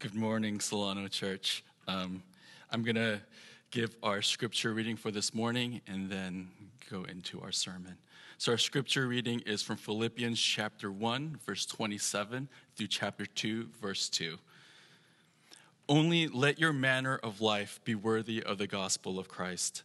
Good morning, Solano Church. Um, I'm going to give our scripture reading for this morning and then go into our sermon. So, our scripture reading is from Philippians chapter 1, verse 27 through chapter 2, verse 2. Only let your manner of life be worthy of the gospel of Christ,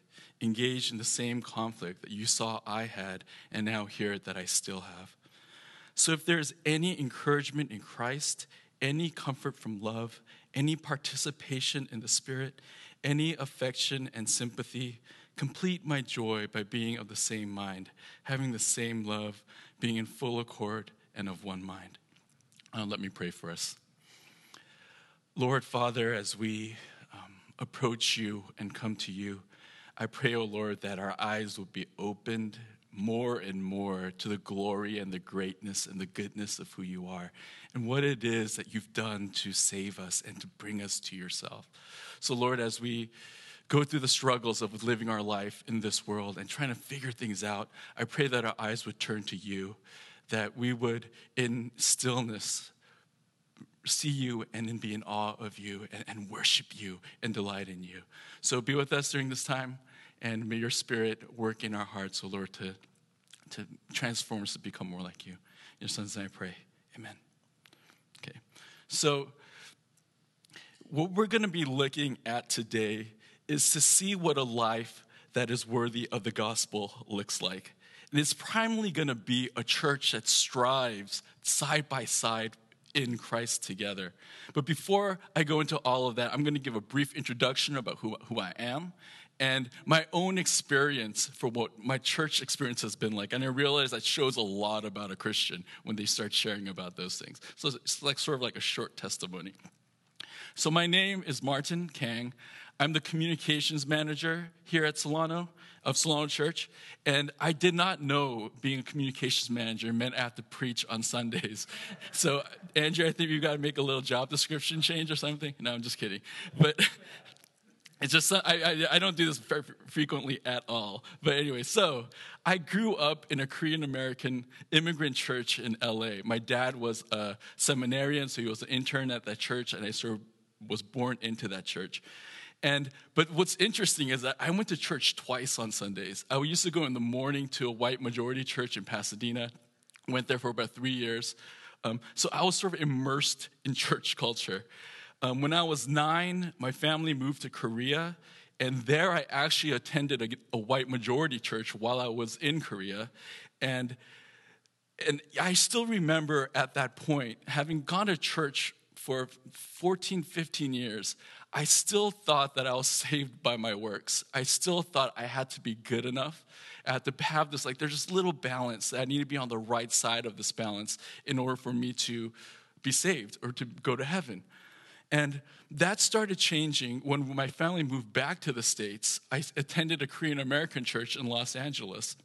engaged in the same conflict that you saw I had, and now hear that I still have. So if there's any encouragement in Christ, any comfort from love, any participation in the Spirit, any affection and sympathy, complete my joy by being of the same mind, having the same love, being in full accord and of one mind. Uh, let me pray for us. Lord Father, as we um, approach you and come to you, I pray, O oh Lord, that our eyes will be opened more and more to the glory and the greatness and the goodness of who you are and what it is that you've done to save us and to bring us to yourself. So, Lord, as we go through the struggles of living our life in this world and trying to figure things out, I pray that our eyes would turn to you, that we would, in stillness, see you and then be in awe of you and, and worship you and delight in you. So, be with us during this time. And may your spirit work in our hearts, O oh Lord, to, to transform us to become more like you. In your son's name I pray. Amen. Okay. So, what we're going to be looking at today is to see what a life that is worthy of the gospel looks like. And it's primarily going to be a church that strives side by side in Christ together. But before I go into all of that, I'm going to give a brief introduction about who, who I am and my own experience for what my church experience has been like. And I realize that shows a lot about a Christian when they start sharing about those things. So it's like sort of like a short testimony. So my name is Martin Kang. I'm the communications manager here at Solano of Solano Church, and I did not know being a communications manager meant I have to preach on Sundays. So, Andrew, I think you've got to make a little job description change or something. No, I'm just kidding. But it's just, I, I, I, don't do this very frequently at all. But anyway, so I grew up in a Korean American immigrant church in LA. My dad was a seminarian, so he was an intern at that church, and I sort of was born into that church. And but what's interesting is that I went to church twice on Sundays. I used to go in the morning to a white majority church in Pasadena. Went there for about three years. Um, so I was sort of immersed in church culture. Um, when I was nine, my family moved to Korea, and there I actually attended a, a white majority church while I was in Korea. And, and I still remember at that point, having gone to church for 14, 15 years, I still thought that I was saved by my works. I still thought I had to be good enough. I had to have this, like, there's this little balance that I need to be on the right side of this balance in order for me to be saved or to go to heaven. And that started changing when my family moved back to the States. I attended a Korean American church in Los Angeles.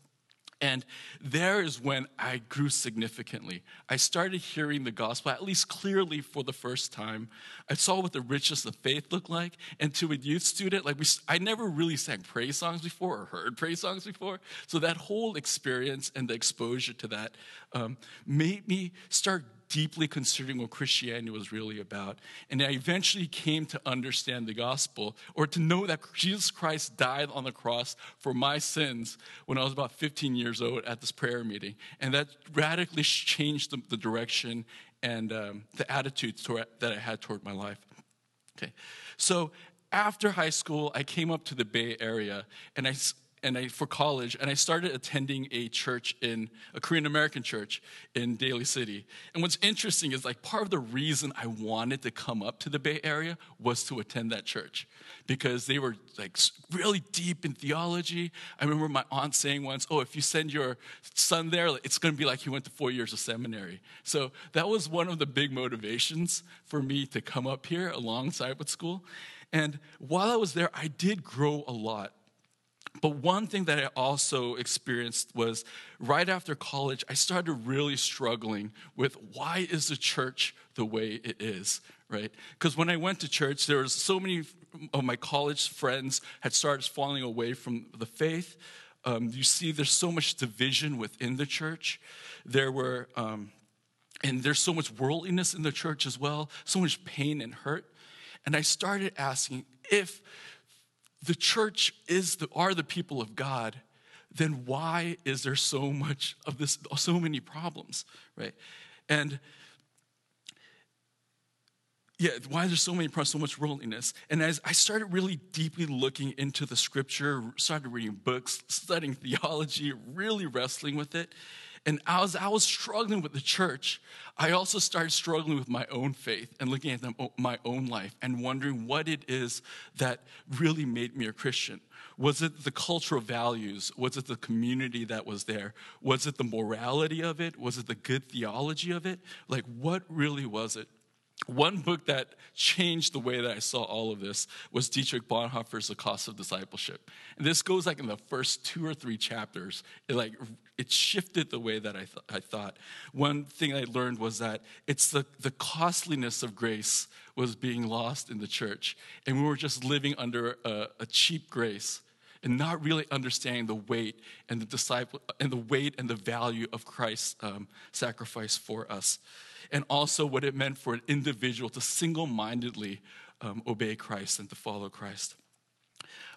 And there is when I grew significantly. I started hearing the gospel, at least clearly for the first time. I saw what the richness of faith looked like. And to a youth student, like we, I never really sang praise songs before or heard praise songs before. So that whole experience and the exposure to that um, made me start deeply considering what Christianity was really about. And I eventually came to understand the gospel or to know that Jesus Christ died on the cross for my sins when I was about 15 years old at this prayer meeting. And that radically changed the, the direction and um, the attitude toward, that I had toward my life. Okay, so after high school, I came up to the Bay Area and I and I, for college, and I started attending a church in a Korean American church in Daly City. And what's interesting is like part of the reason I wanted to come up to the Bay Area was to attend that church because they were like really deep in theology. I remember my aunt saying once, "Oh, if you send your son there, it's going to be like he went to four years of seminary." So that was one of the big motivations for me to come up here alongside with school. And while I was there, I did grow a lot. But one thing that I also experienced was right after college, I started really struggling with why is the church the way it is, right? Because when I went to church, there was so many of my college friends had started falling away from the faith. Um, you see, there's so much division within the church. There were, um, and there's so much worldliness in the church as well, so much pain and hurt. And I started asking if the church is the, are the people of God, then why is there so much of this, so many problems, right? And yeah, why is there so many problems, so much worldliness? And as I started really deeply looking into the scripture, started reading books, studying theology, really wrestling with it, and as I was struggling with the church, I also started struggling with my own faith and looking at them, oh, my own life and wondering what it is that really made me a Christian. Was it the cultural values? Was it the community that was there? Was it the morality of it? Was it the good theology of it? Like, what really was it? One book that changed the way that I saw all of this was Dietrich Bonhoeffer's The Cost of Discipleship. And this goes like in the first two or three chapters. It like it shifted the way that I, th- I thought. One thing I learned was that it's the, the costliness of grace was being lost in the church. And we were just living under a, a cheap grace and not really understanding the weight and the disciple and the weight and the value of Christ's um, sacrifice for us and also what it meant for an individual to single mindedly um, obey Christ and to follow Christ.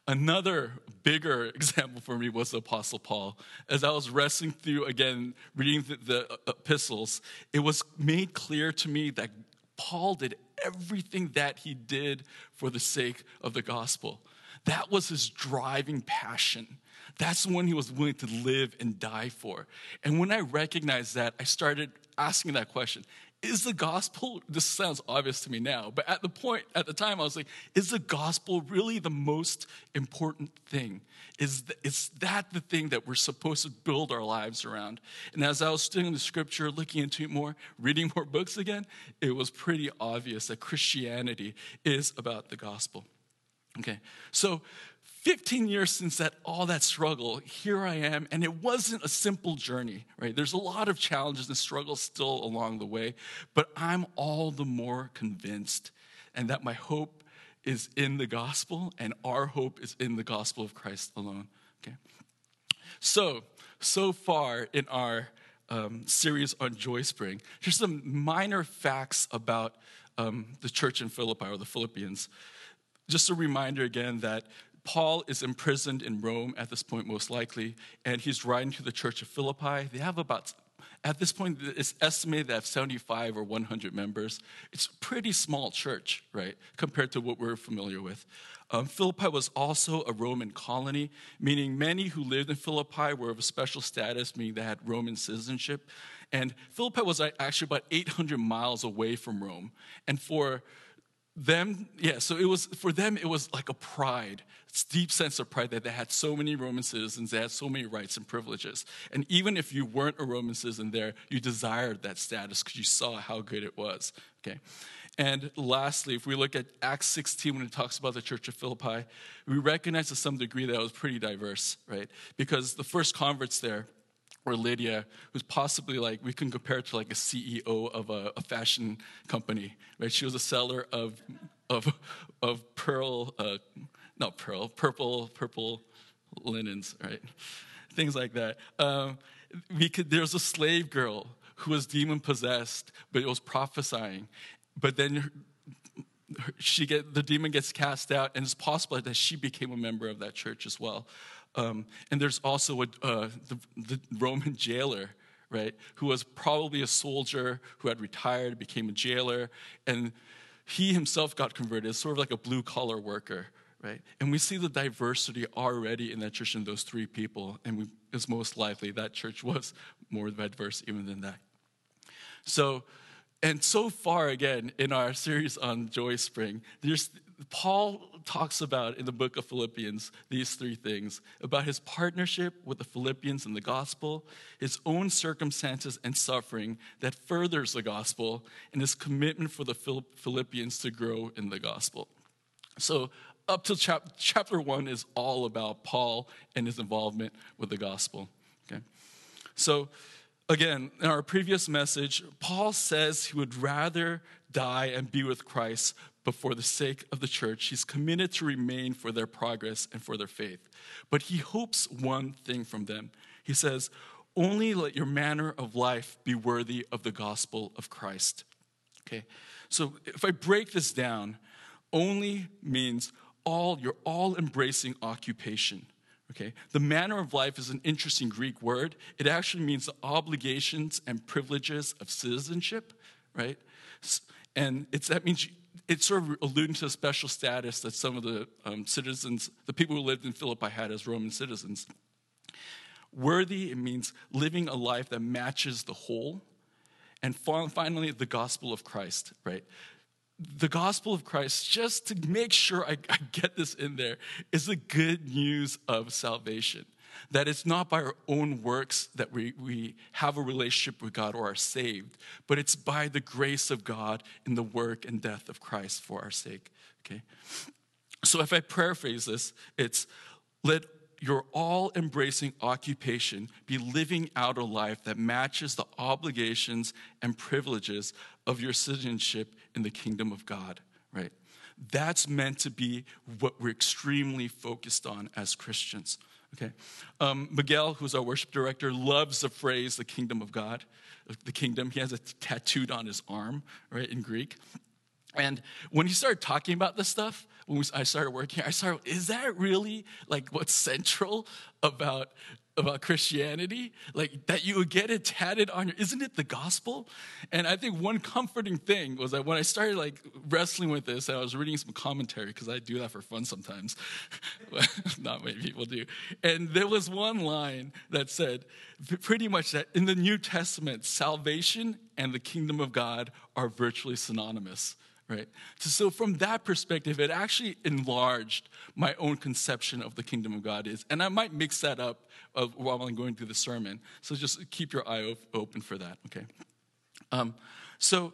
Another bigger example for me was the Apostle Paul. As I was wrestling through, again, reading the, the uh, epistles, it was made clear to me that Paul did everything that he did for the sake of the gospel. That was his driving passion. That's the one he was willing to live and die for. And when I recognized that, I started asking that question is the gospel this sounds obvious to me now but at the point at the time i was like is the gospel really the most important thing? Is, th- is that the thing that we're supposed to build our lives around? And as i was studying the scripture looking into it more reading more books again it was pretty obvious that christianity is about the gospel. Okay so 15 years since that all that struggle here i am and it wasn't a simple journey right? There's a lot of challenges and struggles still along the way but i'm all the more convinced and that my hope is in the gospel and our hope is in the gospel of christ alone okay? So so far in our um, series on joy spring here's some minor facts about um, the church in philippi or the philippians. Just a reminder again that Paul is imprisoned in Rome at this point, most likely, and he's writing to the church of Philippi. They have about, at this point, it's estimated they have 75 or 100 members. It's a pretty small church, right, compared to what we're familiar with. Um, Philippi was also a Roman colony, meaning many who lived in Philippi were of a special status, meaning they had Roman citizenship. And Philippi was actually about 800 miles away from Rome. And for them, yeah, so it was, for them, it was like a pride, deep sense of pride that they had so many Roman citizens, they had so many rights and privileges. And even if you weren't a Roman citizen there, you desired that status because you saw how good it was, okay? And lastly, if we look at Acts 16 when it talks about the church of Philippi, we recognize to some degree that it was pretty diverse, right? Because the first converts there, or Lydia, who's possibly like, we can compare it to like a CEO of a, a fashion company, right? She was a seller of, of, of pearl, uh, not pearl, purple, purple linens, right? Things like that. Um, we could, there's a slave girl who was demon possessed, but it was prophesying. But then she get the demon gets cast out, and it's possible that she became a member of that church as well. Um, and there's also a, uh, the, the Roman jailer, right, who was probably a soldier who had retired, became a jailer, and he himself got converted, sort of like a blue collar worker, right? And we see the diversity already in that church in those three people, and we, it's most likely that church was more diverse even than that. So, and so far, again, in our series on Joy Spring, there's Paul talks about in the book of Philippians these three things about his partnership with the Philippians in the gospel, his own circumstances and suffering that furthers the gospel, and his commitment for the Philippians to grow in the gospel. So, up till chap- chapter one is all about Paul and his involvement with the gospel. Okay? So, again, in our previous message, Paul says he would rather die and be with Christ, but for the sake of the church, he's committed to remain for their progress and for their faith. But he hopes one thing from them. He says, Only let your manner of life be worthy of the gospel of Christ. Okay, so if I break this down, only means all your all embracing occupation. Okay, the manner of life is an interesting Greek word. It actually means the obligations and privileges of citizenship, right? And it's, that means it's sort of alluding to the special status that some of the um, citizens, the people who lived in Philippi, had as Roman citizens. Worthy, it means living a life that matches the whole. And finally, the gospel of Christ, right? The gospel of Christ, just to make sure I, I get this in there, is the good news of salvation that it's not by our own works that we, we have a relationship with God or are saved, but it's by the grace of God in the work and death of Christ for our sake. Okay? So if I paraphrase this, it's let your all embracing occupation be living out a life that matches the obligations and privileges of your citizenship in the kingdom of God, right? That's meant to be what we're extremely focused on as Christians. Okay. Um, Miguel, who's our worship director, loves the phrase the kingdom of God, the kingdom. He has it tattooed on his arm, right, in Greek. And when he started talking about this stuff, when we, I started working, I started, is that really like what's central about about Christianity, like that you would get it tatted on your, isn't it the gospel? And I think one comforting thing was that when I started like wrestling with this, I was reading some commentary because I do that for fun sometimes. Not many people do. And there was one line that said pretty much that in the New Testament, salvation and the kingdom of God are virtually synonymous right? So, from that perspective, it actually enlarged my own conception of the kingdom of God is. And I might mix that up while I'm going through the sermon. So, just keep your eye open for that, okay? Um, so,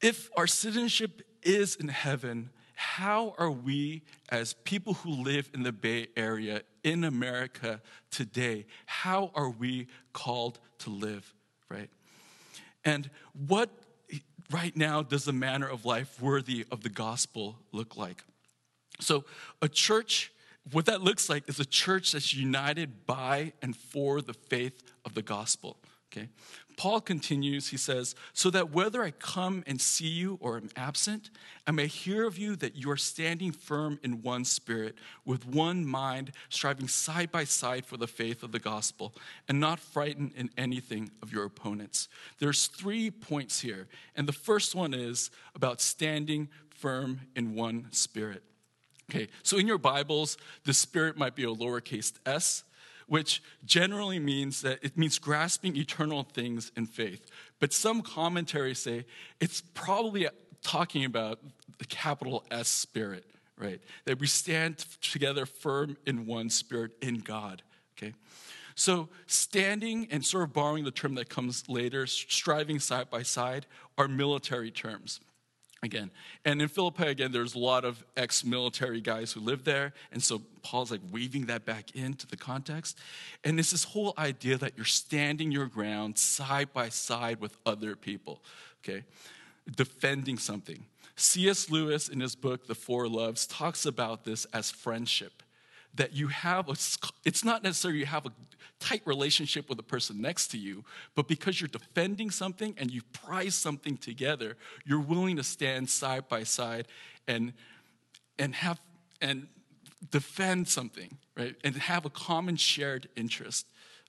if our citizenship is in heaven, how are we, as people who live in the Bay Area in America today, how are we called to live, right? And what right now does the manner of life worthy of the gospel look like? So, a church, what that looks like is a church that's united by and for the faith of the gospel. Okay? Paul continues, he says, so that whether I come and see you or am absent, I may hear of you that you are standing firm in one spirit, with one mind, striving side by side for the faith of the gospel, and not frightened in anything of your opponents. There's three points here, and the first one is about standing firm in one spirit. Okay, so in your Bibles, the spirit might be a lowercase s, which generally means that it means grasping eternal things in faith. But some commentaries say it's probably talking about the capital S spirit, right? That we stand together firm in one spirit in God, okay? So, standing and sort of borrowing the term that comes later, striving side by side, are military terms again. And in Philippi, again, there's a lot of ex military guys who live there. And so Paul's like weaving that back into the context. And it's this whole idea that you're standing your ground side by side with other people, okay? Defending something. C.S. Lewis, in his book, The Four Loves, talks about this as friendship. That you have a, it's not necessarily you have a tight relationship with the person next to you, but because you're defending something and you prize something together, you're willing to stand side by side and and have and defend something, right? And have a common shared interest.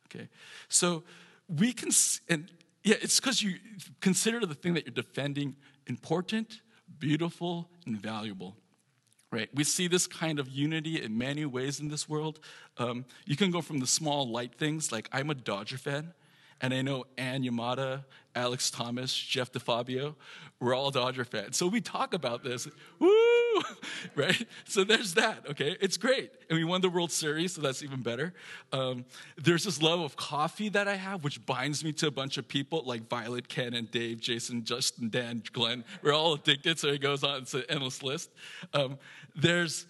Okay. So we can and yeah, it's because you consider the thing that you're defending important, beautiful, and valuable right? We see this kind of unity in many ways in this world. Um, you can go from the small, light things, like I'm a Dodger fan, and I know Ann Yamada, Alex Thomas, Jeff DeFabio, we're all Dodger fans. So we talk about this. Woo! right? So there's that, okay? It's great. And we won the World Series, so that's even better. Um, there's this love of coffee that I have, which binds me to a bunch of people like Violet, Ken, and Dave, Jason, Justin, Dan, Glenn. We're all addicted, so it goes on. It's an endless list. Um, there's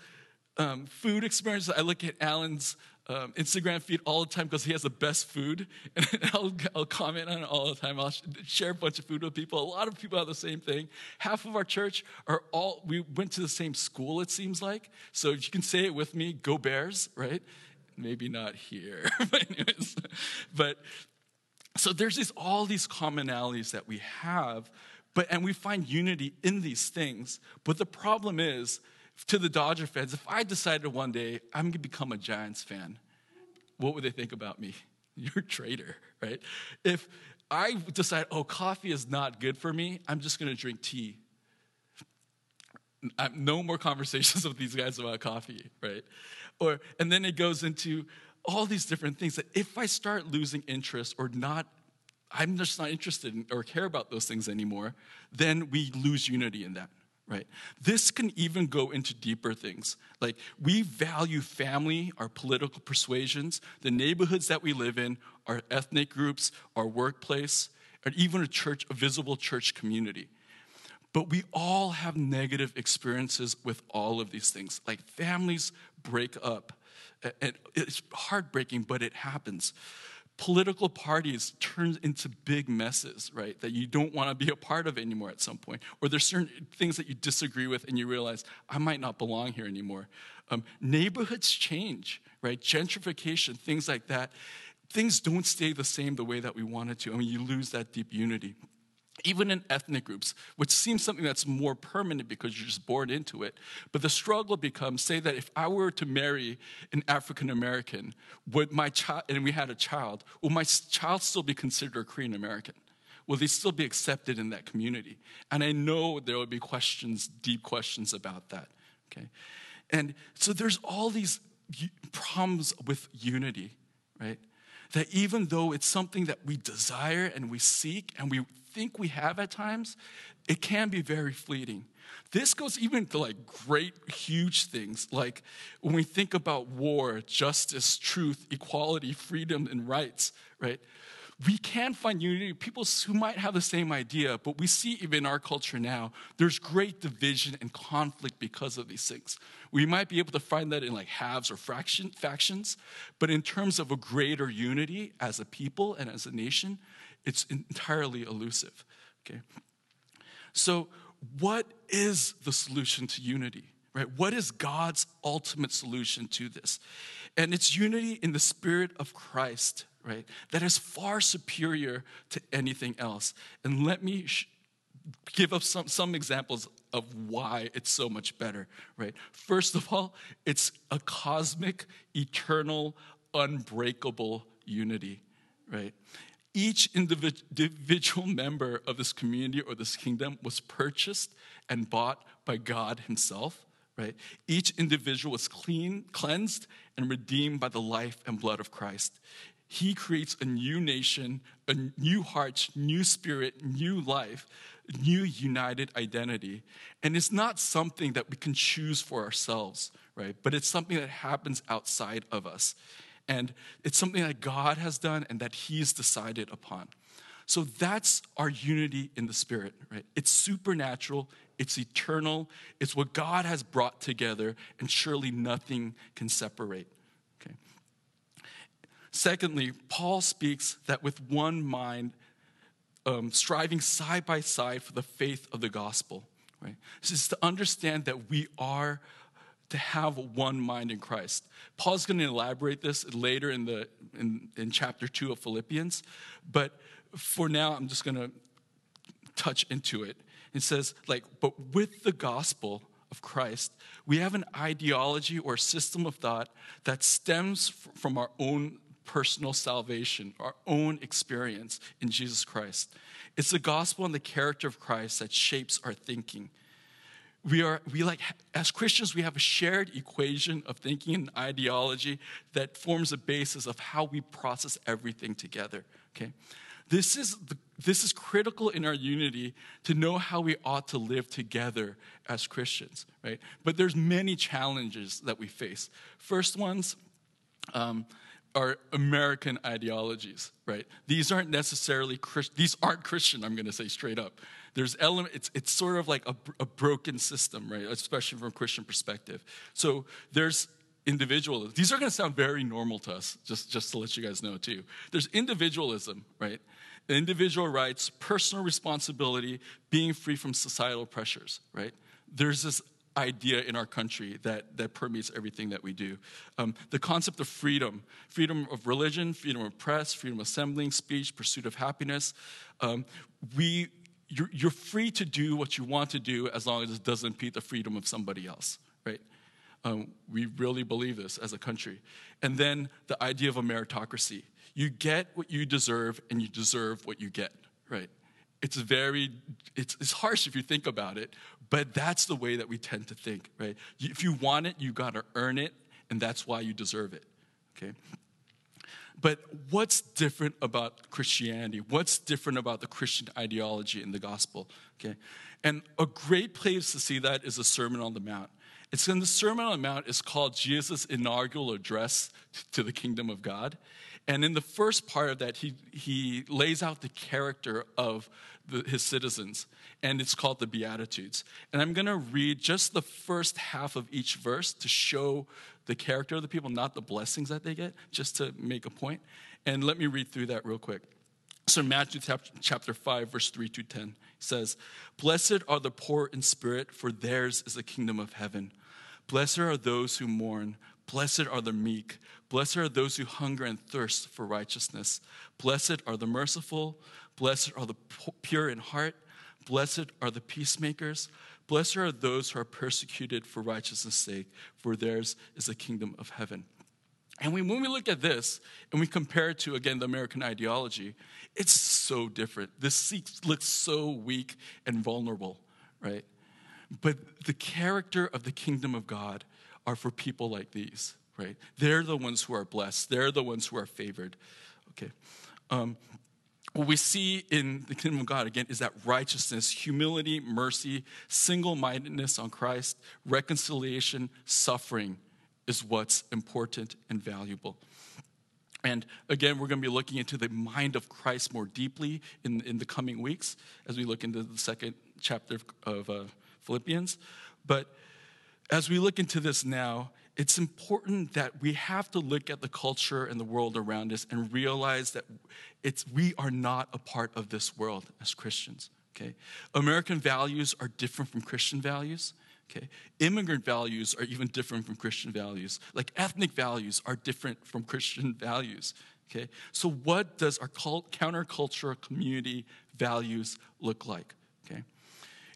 um, food experiences. I look at Alan's um, Instagram feed all the time because he has the best food. And I'll, I'll, comment on it all the time. I'll share a bunch of food with people. A lot of people have the same thing. Half of our church are all, we went to the same school, it seems like. So if you can say it with me, go Bears, right? Maybe not here. but, anyways, but so there's all these commonalities that we have, but and we find unity in these things. But the problem is, to the Dodger fans, if I decided one day I'm going to become a Giants fan, what would they think about me? You're a traitor, right? If I decide, oh, coffee is not good for me, I'm just going to drink tea. no more conversations with these guys about coffee, right? Or and then it goes into all these different things that if I start losing interest or not, I'm just not interested in or care about those things anymore, then we lose unity in that right? This can even go into deeper things. Like we value family, our political persuasions, the neighborhoods that we live in, our ethnic groups, our workplace, and even a church, a visible church community. But we all have negative experiences with all of these things. Like families break up. And it's heartbreaking, but it happens political parties turn into big messes, right? That you don't want to be a part of anymore at some point. Or there's certain things that you disagree with and you realize, I might not belong here anymore. Um, neighborhoods change, right? Gentrification, things like that. Things don't stay the same the way that we wanted to. I mean, you lose that deep unity even in ethnic groups, which seems something that's more permanent because you're just born into it. But the struggle becomes say that if I were to marry an African American, would my child, and we had a child, will my child still be considered a Korean American? Will they still be accepted in that community? And I know there will be questions, deep questions about that. Okay? And so there's all these problems with unity, right? That even though it's something that we desire and we seek and we think we have at times, it can be very fleeting. This goes even to like great, huge things, like when we think about war, justice, truth, equality, freedom, and rights, right? We can find unity, people who might have the same idea, but we see even in our culture now, there's great division and conflict because of these things. We might be able to find that in like halves or fraction, factions, but in terms of a greater unity as a people and as a nation, it's entirely elusive. Okay? So, what is the solution to unity? Right? What is God's ultimate solution to this? And it's unity in the spirit of Christ, right? That is far superior to anything else. And let me sh- give up some, some examples of why it's so much better, right? First of all, it's a cosmic, eternal, unbreakable unity, right? Each individual member of this community or this kingdom was purchased and bought by God Himself, right? Each individual was clean, cleansed, and redeemed by the life and blood of Christ. He creates a new nation, a new heart, new spirit, new life, new united identity. And it's not something that we can choose for ourselves, right? But it's something that happens outside of us. And it's something that God has done and that He's decided upon. So that's our unity in the Spirit, right? It's supernatural, it's eternal, it's what God has brought together, and surely nothing can separate. Okay. Secondly, Paul speaks that with one mind, um, striving side by side for the faith of the gospel, right? This is to understand that we are to have one mind in Christ. Paul's going to elaborate this later in, the, in, in chapter 2 of Philippians, but for now, I'm just going to touch into it. It says, like, but with the gospel of Christ, we have an ideology or system of thought that stems from our own personal salvation, our own experience in Jesus Christ. It's the gospel and the character of Christ that shapes our thinking we are we like as christians we have a shared equation of thinking and ideology that forms a basis of how we process everything together okay? This is the, this is critical in our unity to know how we ought to live together as christians right? But there's many challenges that we face. First ones um, are American ideologies, right? These aren't necessarily Christian. These aren't Christian. I'm going to say straight up. There's element. It's it's sort of like a, a broken system, right? Especially from a Christian perspective. So there's individualism. These are going to sound very normal to us, just just to let you guys know too. There's individualism, right? Individual rights, personal responsibility, being free from societal pressures, right? There's this idea in our country that, that permeates everything that we do. Um, the concept of freedom freedom of religion, freedom of press, freedom of assembling, speech, pursuit of happiness. Um, we, you're, you're free to do what you want to do as long as it doesn't impede the freedom of somebody else, right? Um, we really believe this as a country. And then the idea of a meritocracy. You get what you deserve, and you deserve what you get, right? It's very, it's, it's harsh if you think about it, but that's the way that we tend to think, right? If you want it, you got to earn it, and that's why you deserve it, okay? But what's different about Christianity? What's different about the Christian ideology in the gospel? Okay? And a great place to see that is the Sermon on the Mount. It's in the Sermon on the Mount, it's called Jesus' inaugural address to the kingdom of God. And in the first part of that, he, he lays out the character of the, his citizens, and it's called the Beatitudes. And I'm going to read just the first half of each verse to show the character of the people, not the blessings that they get, just to make a point. And let me read through that real quick. So, Matthew chapter 5, verse 3 to 10 says, Blessed are the poor in spirit, for theirs is the kingdom of heaven. Blessed are those who mourn. Blessed are the meek. Blessed are those who hunger and thirst for righteousness. Blessed are the merciful. Blessed are the pure in heart. Blessed are the peacemakers. Blessed are those who are persecuted for righteousness' sake, for theirs is the kingdom of heaven. And when we look at this and we compare it to, again, the American ideology, it's so different. This looks so weak and vulnerable, right? But the character of the kingdom of God are for people like these, right? They're the ones who are blessed, they're the ones who are favored, okay? Um, what we see in the kingdom of God again is that righteousness, humility, mercy, single mindedness on Christ, reconciliation, suffering is what's important and valuable. And again, we're going to be looking into the mind of Christ more deeply in, in the coming weeks as we look into the second chapter of, of uh, Philippians. But as we look into this now, it's important that we have to look at the culture and the world around us and realize that it's, we are not a part of this world as Christians. Okay? American values are different from Christian values. Okay? Immigrant values are even different from Christian values. Like ethnic values are different from Christian values. Okay? So, what does our cult, counterculture community values look like? Okay?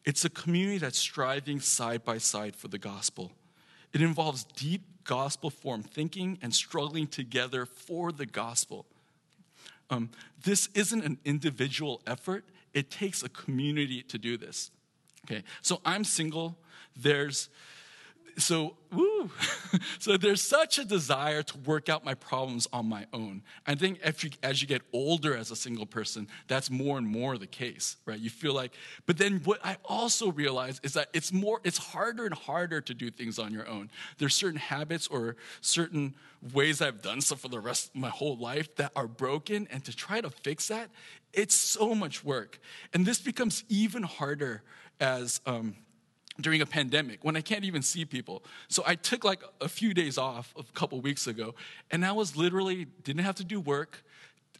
It's a community that's striving side by side for the gospel. It involves deep gospel form thinking and struggling together for the gospel. Um, this isn't an individual effort, it takes a community to do this. Okay, so I'm single. There's so woo. so there's such a desire to work out my problems on my own. I think you, as you get older as a single person, that's more and more the case, right? You feel like, but then what I also realize is that it's more, it's harder and harder to do things on your own. There's certain habits or certain ways I've done stuff for the rest of my whole life that are broken, and to try to fix that, it's so much work. And this becomes even harder as um, during a pandemic when I can't even see people. So I took like a few days off a couple weeks ago, and I was literally didn't have to do work.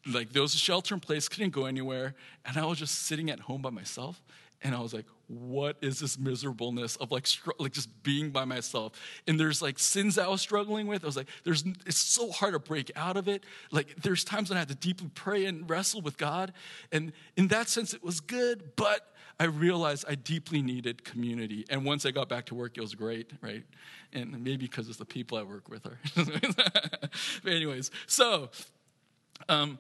Like there was a shelter in place, couldn't go anywhere, and I was just sitting at home by myself. And I was like, what is this miserableness of like, str- like just being by myself? And there's like sins I was struggling with. I was like, there's, it's so hard to break out of it. Like there's times when I had to deeply pray and wrestle with God. And in that sense, it was good, but I realized I deeply needed community. And once I got back to work, it was great, right? And maybe because it's the people I work with are. but anyways, so um,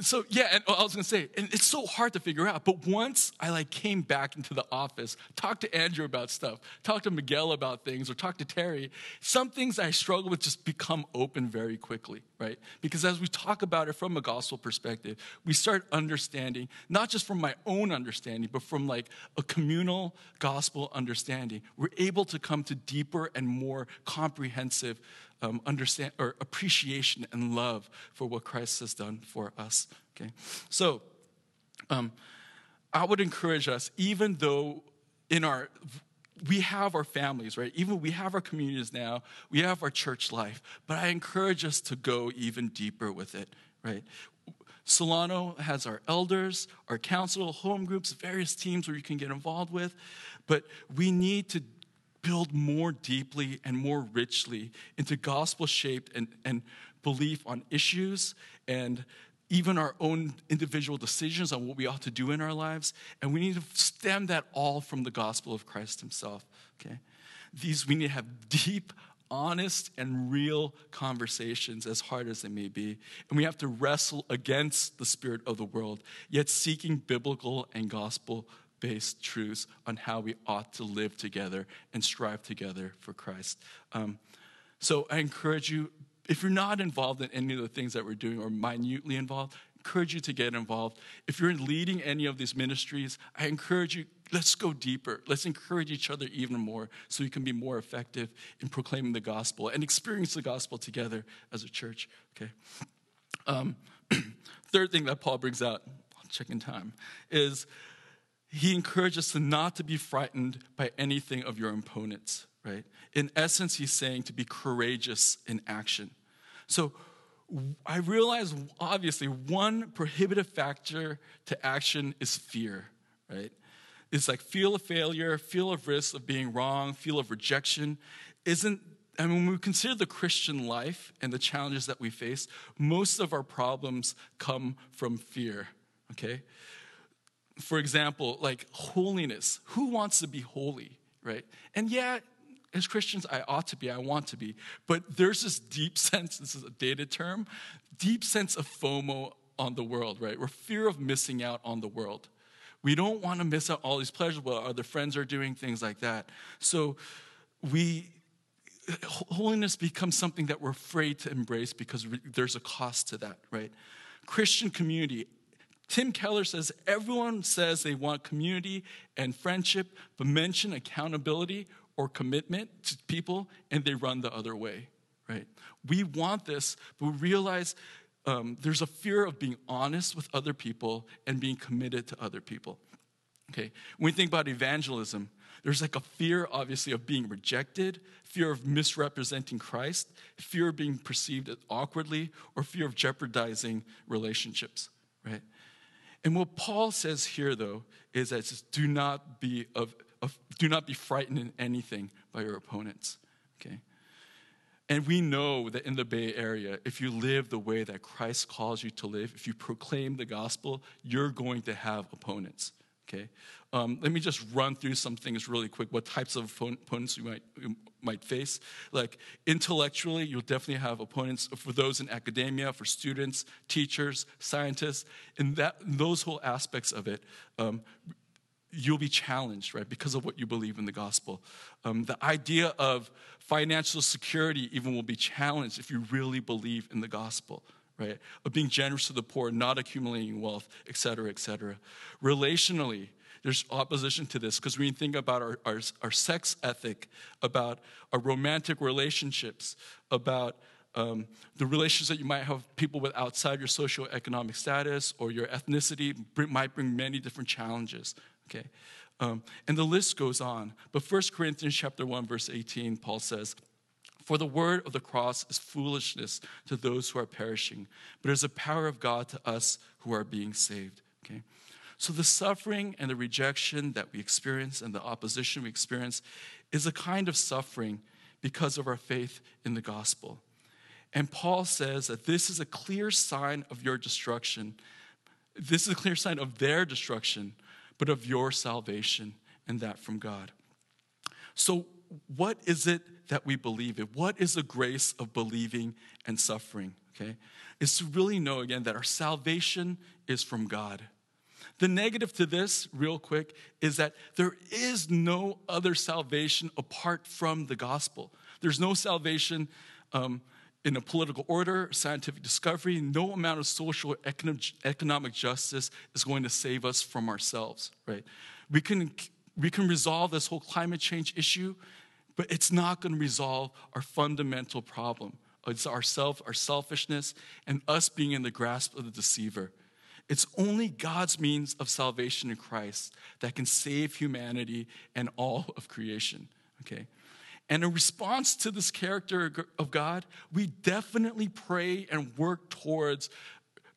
so yeah, and I was gonna say, and it's so hard to figure out. But once I like came back into the office, talked to Andrew about stuff, talked to Miguel about things, or talked to Terry, some things I struggle with just become open very quickly, right? Because as we talk about it from a gospel perspective, we start understanding not just from my own understanding, but from like a communal gospel understanding. We're able to come to deeper and more comprehensive um, understand or appreciation and love for what Christ has done for us. Okay, so um, I would encourage us, even though in our we have our families, right? Even we have our communities now, we have our church life, but I encourage us to go even deeper with it, right? Solano has our elders, our council, home groups, various teams where you can get involved with, but we need to build more deeply and more richly into gospel shaped and, and belief on issues and even our own individual decisions on what we ought to do in our lives. And we need to stem that all from the gospel of Christ Himself. Okay? These we need to have deep, honest, and real conversations, as hard as they may be. And we have to wrestle against the spirit of the world, yet seeking biblical and gospel based truths on how we ought to live together and strive together for Christ. Um, so I encourage you, if you're not involved in any of the things that we're doing or minutely involved, encourage you to get involved. If you're leading any of these ministries, I encourage you, let's go deeper. Let's encourage each other even more so we can be more effective in proclaiming the gospel and experience the gospel together as a church. Okay. Um, third thing that Paul brings out, checking time, is he encourages us to not to be frightened by anything of your opponents, right? In essence, he's saying to be courageous in action. So I realize, obviously, one prohibitive factor to action is fear, right? It's like feel of failure, feel of risk of being wrong, feel of rejection. Isn't and when we consider the Christian life and the challenges that we face, most of our problems come from fear, okay? For example, like holiness. Who wants to be holy, right? And yeah, as Christians, I ought to be, I want to be. But there's this deep sense, this is a dated term, deep sense of FOMO on the world, right? Or fear of missing out on the world. We don't want to miss out all these pleasures while other friends are doing things like that. So we holiness becomes something that we're afraid to embrace because there's a cost to that, right? Christian community, Tim Keller says everyone says they want community and friendship, but mention accountability or commitment to people and they run the other way, right? We want this, but we realize um, there's a fear of being honest with other people and being committed to other people. Okay, when we think about evangelism, there's like a fear, obviously, of being rejected, fear of misrepresenting Christ, fear of being perceived awkwardly, or fear of jeopardizing relationships, right? And what Paul says here, though, is that do not be of, of, do not be frightened in anything by your opponents. Okay. And we know that in the Bay Area, if you live the way that Christ calls you to live, if you proclaim the gospel, you're going to have opponents. Okay. Um, let me just run through some things really quick. What types of opponents you might you might face? Like intellectually, you'll definitely have opponents for those in academia, for students, teachers, scientists, and that those whole aspects of it. Um, you'll be challenged, right, because of what you believe in the gospel. Um, the idea of financial security even will be challenged if you really believe in the gospel right? Of being generous to the poor, not accumulating wealth, et cetera, et cetera. Relationally, there's opposition to this because when you think about our, our, our, sex ethic, about our romantic relationships, about um, the relations that you might have people with outside your socioeconomic status or your ethnicity bring, might bring many different challenges. Okay, um, and the list goes on. But 1 Corinthians chapter one verse 18, Paul says. For the word of the cross is foolishness to those who are perishing, but is the power of God to us who are being saved. Okay? So, the suffering and the rejection that we experience and the opposition we experience is a kind of suffering because of our faith in the gospel. And Paul says that this is a clear sign of your destruction. This is a clear sign of their destruction, but of your salvation and that from God. So, what is it that we believe in? What is the grace of believing and suffering? okay, is to really know again that our salvation is from God. The negative to this, real quick, is that there is no other salvation apart from the gospel. There's no salvation um, in a political order, scientific discovery. No amount of social economic justice is going to save us from ourselves, right? We can, we can resolve this whole climate change issue, but it's not going to resolve our fundamental problem. It's ourself, our selfishness, and us being in the grasp of the deceiver. It's only God's means of salvation in Christ that can save humanity and all of creation. Okay? And in response to this character of God, we definitely pray and work towards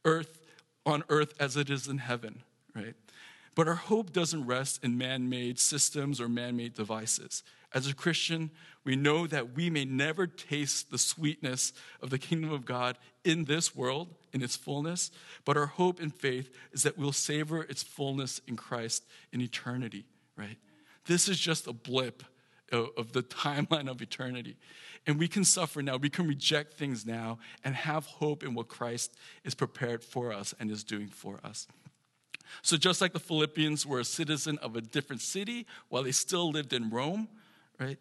earth on earth as it is in heaven, right? But our hope doesn't rest in man made systems or man made devices. As a Christian, we know that we may never taste the sweetness of the kingdom of God in this world, in its fullness, but our hope and faith is that we'll savor its fullness in Christ in eternity, right? This is just a blip of the timeline of eternity. And we can suffer now, we can reject things now, and have hope in what Christ is prepared for us and is doing for us. So, just like the Philippians were a citizen of a different city while they still lived in Rome, right?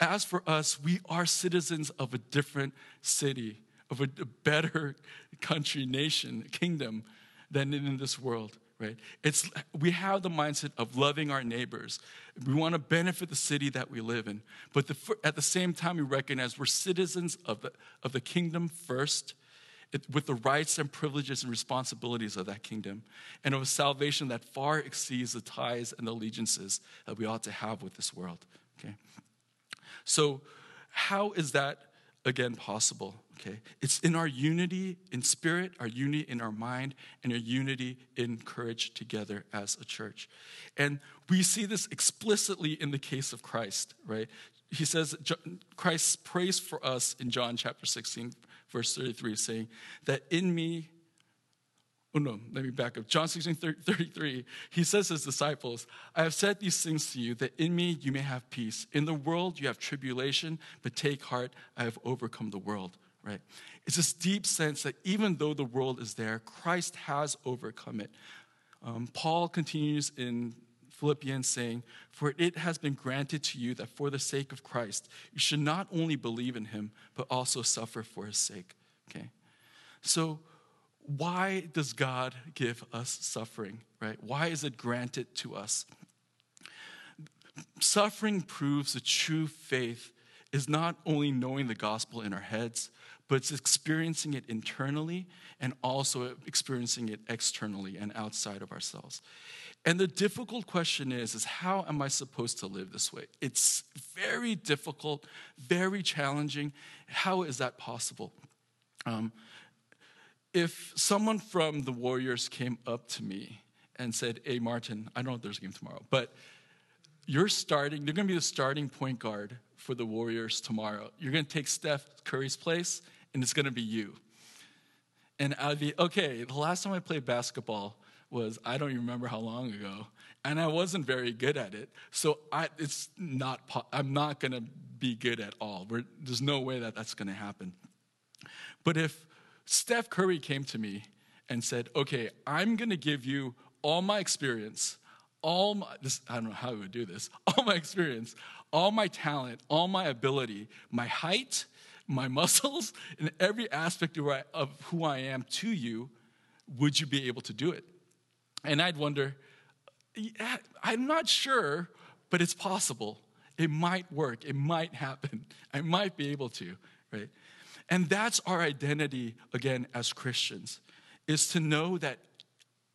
As for us, we are citizens of a different city, of a better country, nation, kingdom than in this world right? It's, we have the mindset of loving our neighbors. We want to benefit the city that we live in. But the, at the same time, we recognize we're citizens of the, of the kingdom first, it, with the rights and privileges and responsibilities of that kingdom, and of a salvation that far exceeds the ties and allegiances that we ought to have with this world, okay? So, how is that again possible? Okay? It's in our unity in spirit, our unity in our mind, and our unity in courage together as a church. And we see this explicitly in the case of Christ, right? He says, Christ prays for us in John chapter 16, verse 33, saying that in me, Oh no, let me back up. John 16, 33, he says to his disciples, I have said these things to you that in me you may have peace. In the world you have tribulation, but take heart, I have overcome the world right? It's this deep sense that even though the world is there, Christ has overcome it. Um, Paul continues in Philippians saying, For it has been granted to you that for the sake of Christ, you should not only believe in him, but also suffer for his sake. Okay? So, why does God give us suffering, right? Why is it granted to us? Suffering proves the true faith is not only knowing the gospel in our heads, but it's experiencing it internally and also experiencing it externally and outside of ourselves. And the difficult question is, is how am I supposed to live this way? It's very difficult, very challenging. How is that possible? Um, if someone from the Warriors came up to me and said, Hey, Martin, I don't know if there's a game tomorrow, but you're starting, you're gonna be the starting point guard for the Warriors tomorrow. You're gonna take Steph Curry's place, and it's gonna be you. And I'd be, okay, the last time I played basketball was, I don't even remember how long ago, and I wasn't very good at it. So I, it's not, I'm not gonna be good at all. We're, there's no way that that's gonna happen. But if Steph Curry came to me and said, okay, I'm gonna give you all my experience, all my, this, I don't know how we would do this, all my experience, all my talent, all my ability, my height, my muscles, and every aspect of who I am to you, would you be able to do it? And I'd wonder, yeah, I'm not sure, but it's possible. It might work. It might happen. I might be able to, right? And that's our identity, again, as Christians, is to know that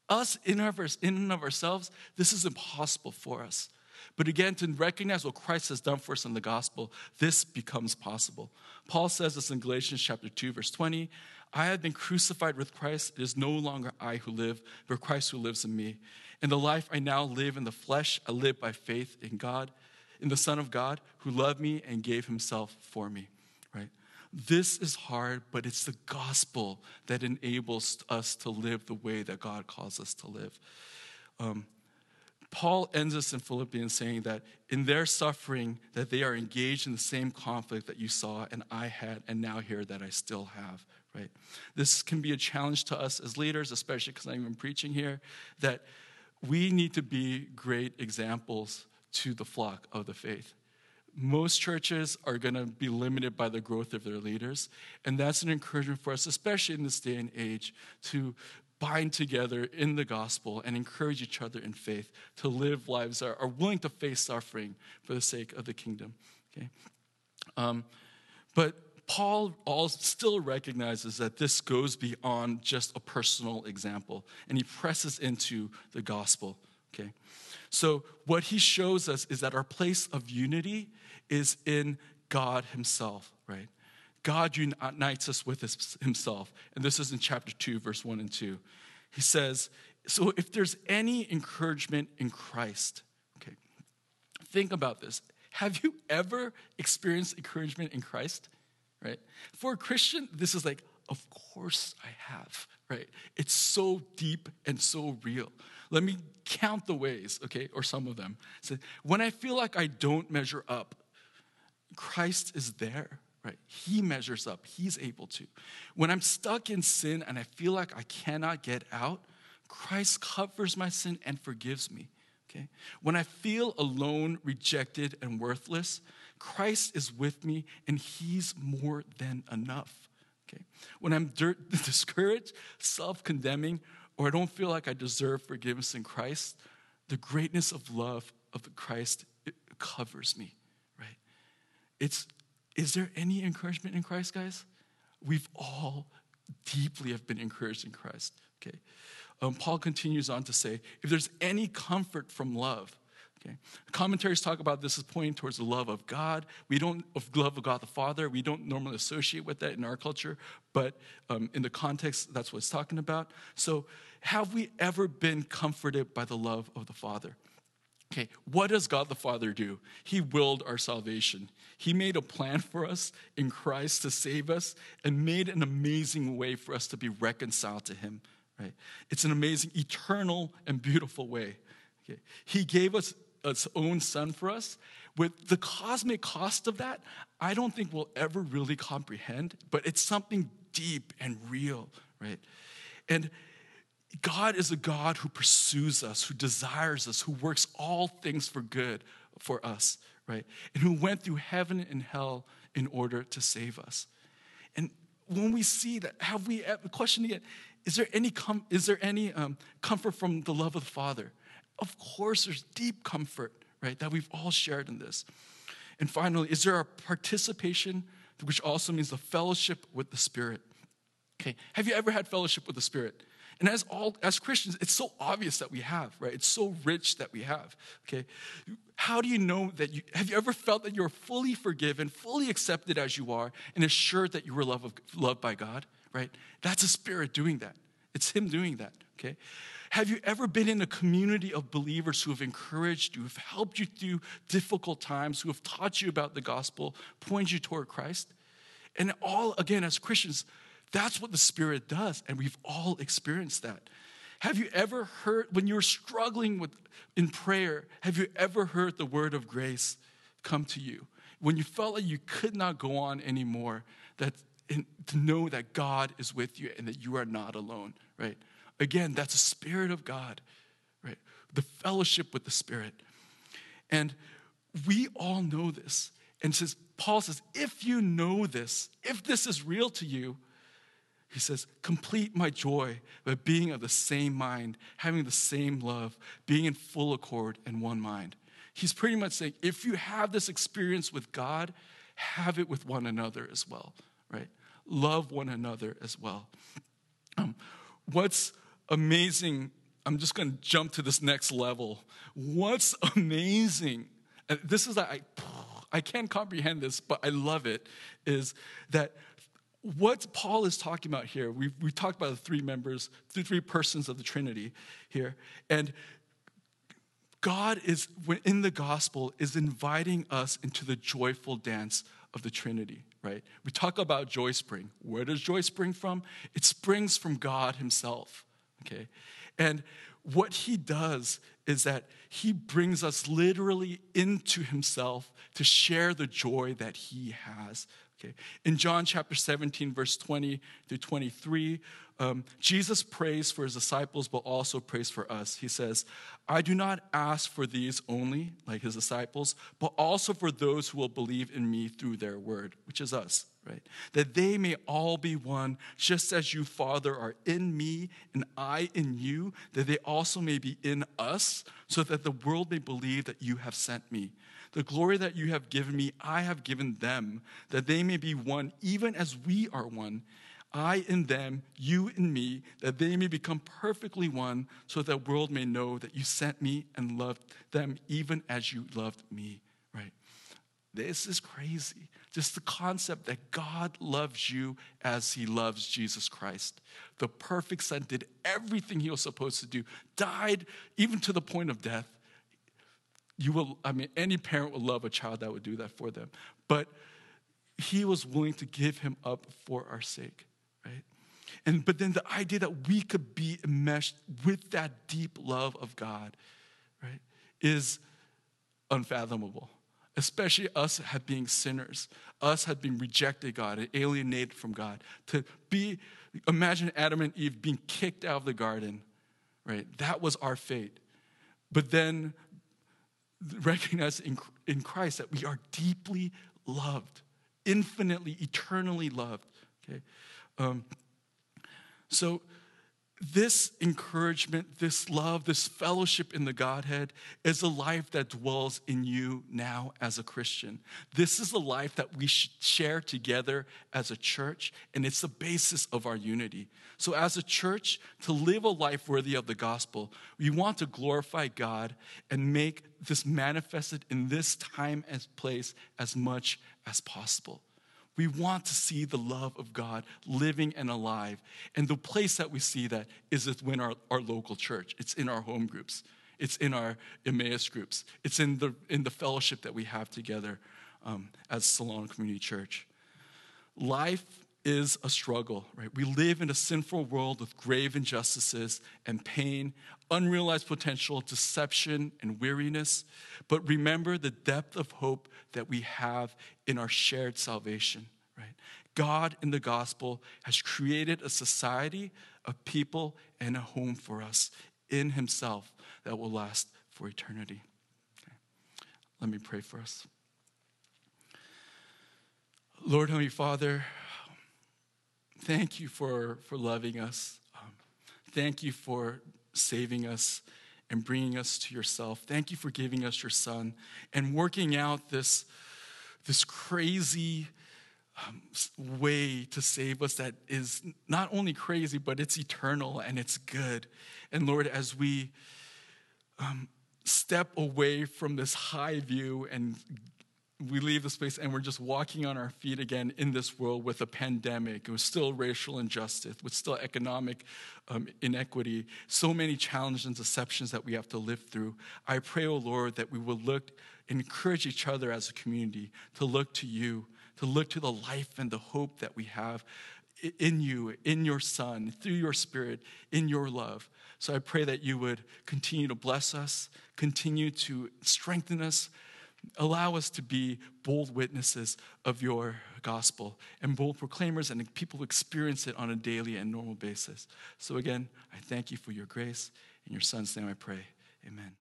us in, our, in and of ourselves, this is impossible for us. But again, to recognize what Christ has done for us in the gospel, this becomes possible. Paul says this in Galatians chapter 2, verse 20. I have been crucified with Christ. It is no longer I who live, but Christ who lives in me. In the life I now live in the flesh, I live by faith in God, in the Son of God, who loved me and gave himself for me. This is hard, but it's the gospel that enables us to live the way that God calls us to live. Um, Paul ends us in Philippians saying that in their suffering that they are engaged in the same conflict that you saw and I had and now here that I still have, right? This can be a challenge to us as leaders, especially because I'm even preaching here, that we need to be great examples to the flock of the faith. Most churches are going to be limited by the growth of their leaders, and that's an encouragement for us, especially in this day and age, to bind together in the gospel and encourage each other in faith to live lives that are willing to face suffering for the sake of the kingdom. Okay, um, but Paul all still recognizes that this goes beyond just a personal example, and he presses into the gospel. Okay, so what he shows us is that our place of unity is in God Himself, right? God unites us with Himself, and this is in chapter two, verse one and two. He says, "So if there's any encouragement in Christ, okay, think about this. Have you ever experienced encouragement in Christ?" right? For a Christian, this is like, of course I have, right? It's so deep and so real. Let me count the ways, okay, or some of them. So when I feel like I don't measure up, Christ is there, right? He measures up, He's able to. When I'm stuck in sin and I feel like I cannot get out, Christ covers my sin and forgives me. Okay? When I feel alone, rejected, and worthless, Christ is with me and he's more than enough. Okay? When I'm dirt, discouraged, self condemning, or I don't feel like I deserve forgiveness in Christ, the greatness of love of Christ covers me? It's, is there any encouragement in Christ, guys? We've all deeply have been encouraged in Christ, okay? Um, Paul continues on to say, if there's any comfort from love, Okay. Commentaries talk about this as pointing towards the love of God. We don't of love of God the Father. We don't normally associate with that in our culture, but um, in the context, that's what it's talking about. So, have we ever been comforted by the love of the Father? Okay, what does God the Father do? He willed our salvation. He made a plan for us in Christ to save us and made an amazing way for us to be reconciled to Him, right? It's an amazing, eternal, and beautiful way. Okay. He gave us his own son for us, with the cosmic cost of that, I don't think we'll ever really comprehend, but it's something deep and real, right? And God is a God who pursues us, who desires us, who works all things for good for us, right? And who went through heaven and hell in order to save us. And when we see that, have we, the question again, is there any, com- is there any um, comfort from the love of the Father? Of course, there's deep comfort, right, that we've all shared in this. And finally, is there a participation, which also means the fellowship with the Spirit? Okay, have you ever had fellowship with the Spirit? And as all as Christians, it's so obvious that we have, right? It's so rich that we have. Okay. How do you know that you have you ever felt that you're fully forgiven, fully accepted as you are, and assured that you were loved, loved by God? Right? That's a spirit doing that. It's Him doing that. Okay. Have you ever been in a community of believers who have encouraged you, who have helped you through difficult times, who have taught you about the gospel, pointed you toward Christ? And all, again, as Christians, that's what the Spirit does, and we've all experienced that. Have you ever heard, when you're struggling with in prayer, have you ever heard the word of grace come to you? When you felt like you could not go on anymore, that to know that God is with you and that you are not alone, right? Again, that's a spirit of God, right? The fellowship with the Spirit. And we all know this. And says, Paul says, if you know this, if this is real to you, he says, complete my joy by being of the same mind, having the same love, being in full accord and one mind. He's pretty much saying, if you have this experience with God, have it with one another as well, right? Love one another as well. Um, what's amazing, I'm just going to jump to this next level. What's amazing, and this is, I, I can't comprehend this, but I love it, is that what Paul is talking about here, we we talked about the three members, the three persons of the Trinity here, and God is, in the gospel, is inviting us into the joyful dance of the Trinity, right? We talk about joy spring. Where does joy spring from? It springs from God Himself okay? And what he does is that he brings us literally into himself to share the joy that he has. Okay. In John chapter 17, verse 20 through 23, um, Jesus prays for his disciples, but also prays for us. He says, I do not ask for these only, like his disciples, but also for those who will believe in me through their word, which is us, right? That they may all be one, just as you, Father, are in me and I in you, that they also may be in us, so that the world may believe that you have sent me. The glory that you have given me, I have given them, that they may be one, even as we are one. I in them, you in me, that they may become perfectly one, so that the world may know that you sent me and loved them even as you loved me. Right? This is crazy. Just the concept that God loves you as he loves Jesus Christ. The perfect Son did everything he was supposed to do, died even to the point of death, you will, I mean, any parent would love a child that would do that for them. But he was willing to give him up for our sake, right? And but then the idea that we could be enmeshed with that deep love of God, right, is unfathomable. Especially us have being sinners, us had been rejected God and alienated from God. To be, imagine Adam and Eve being kicked out of the garden, right? That was our fate. But then recognize in, in Christ that we are deeply loved, infinitely, eternally loved. Okay, um, so this encouragement, this love, this fellowship in the Godhead is a life that dwells in you now as a Christian. This is a life that we should share together as a church, and it's the basis of our unity. So, as a church, to live a life worthy of the gospel, we want to glorify God and make this manifested in this time and place as much as possible. We want to see the love of God living and alive. And the place that we see that is within our, our local church. It's in our home groups. It's in our Emmaus groups. It's in the, in the fellowship that we have together um, as Salon Community Church. Life is a struggle, right? We live in a sinful world with grave injustices and pain, unrealized potential, deception, and weariness. But remember the depth of hope that we have in our shared salvation, right? God in the gospel has created a society a people and a home for us in Himself that will last for eternity. Okay. Let me pray for us. Lord, Heavenly Father, thank you for, for loving us. Um, thank you for saving us and bringing us to yourself. Thank you for giving us your son and working out this, this crazy um, way to save us that is not only crazy, but it's eternal and it's good. And Lord, as we um, step away from this high view and we leave this place and we're just walking on our feet again in this world with a pandemic, with still racial injustice, with still economic um, inequity, so many challenges and deceptions that we have to live through. I pray, oh Lord, that we will look, encourage each other as a community to look to you, to look to the life and the hope that we have in you, in your Son, through your Spirit, in your love. So I pray that you would continue to bless us, continue to strengthen us allow us to be bold witnesses of your gospel and bold proclaimers and people who experience it on a daily and normal basis. So, again, I thank you for your grace. In your son's name I pray. Amen.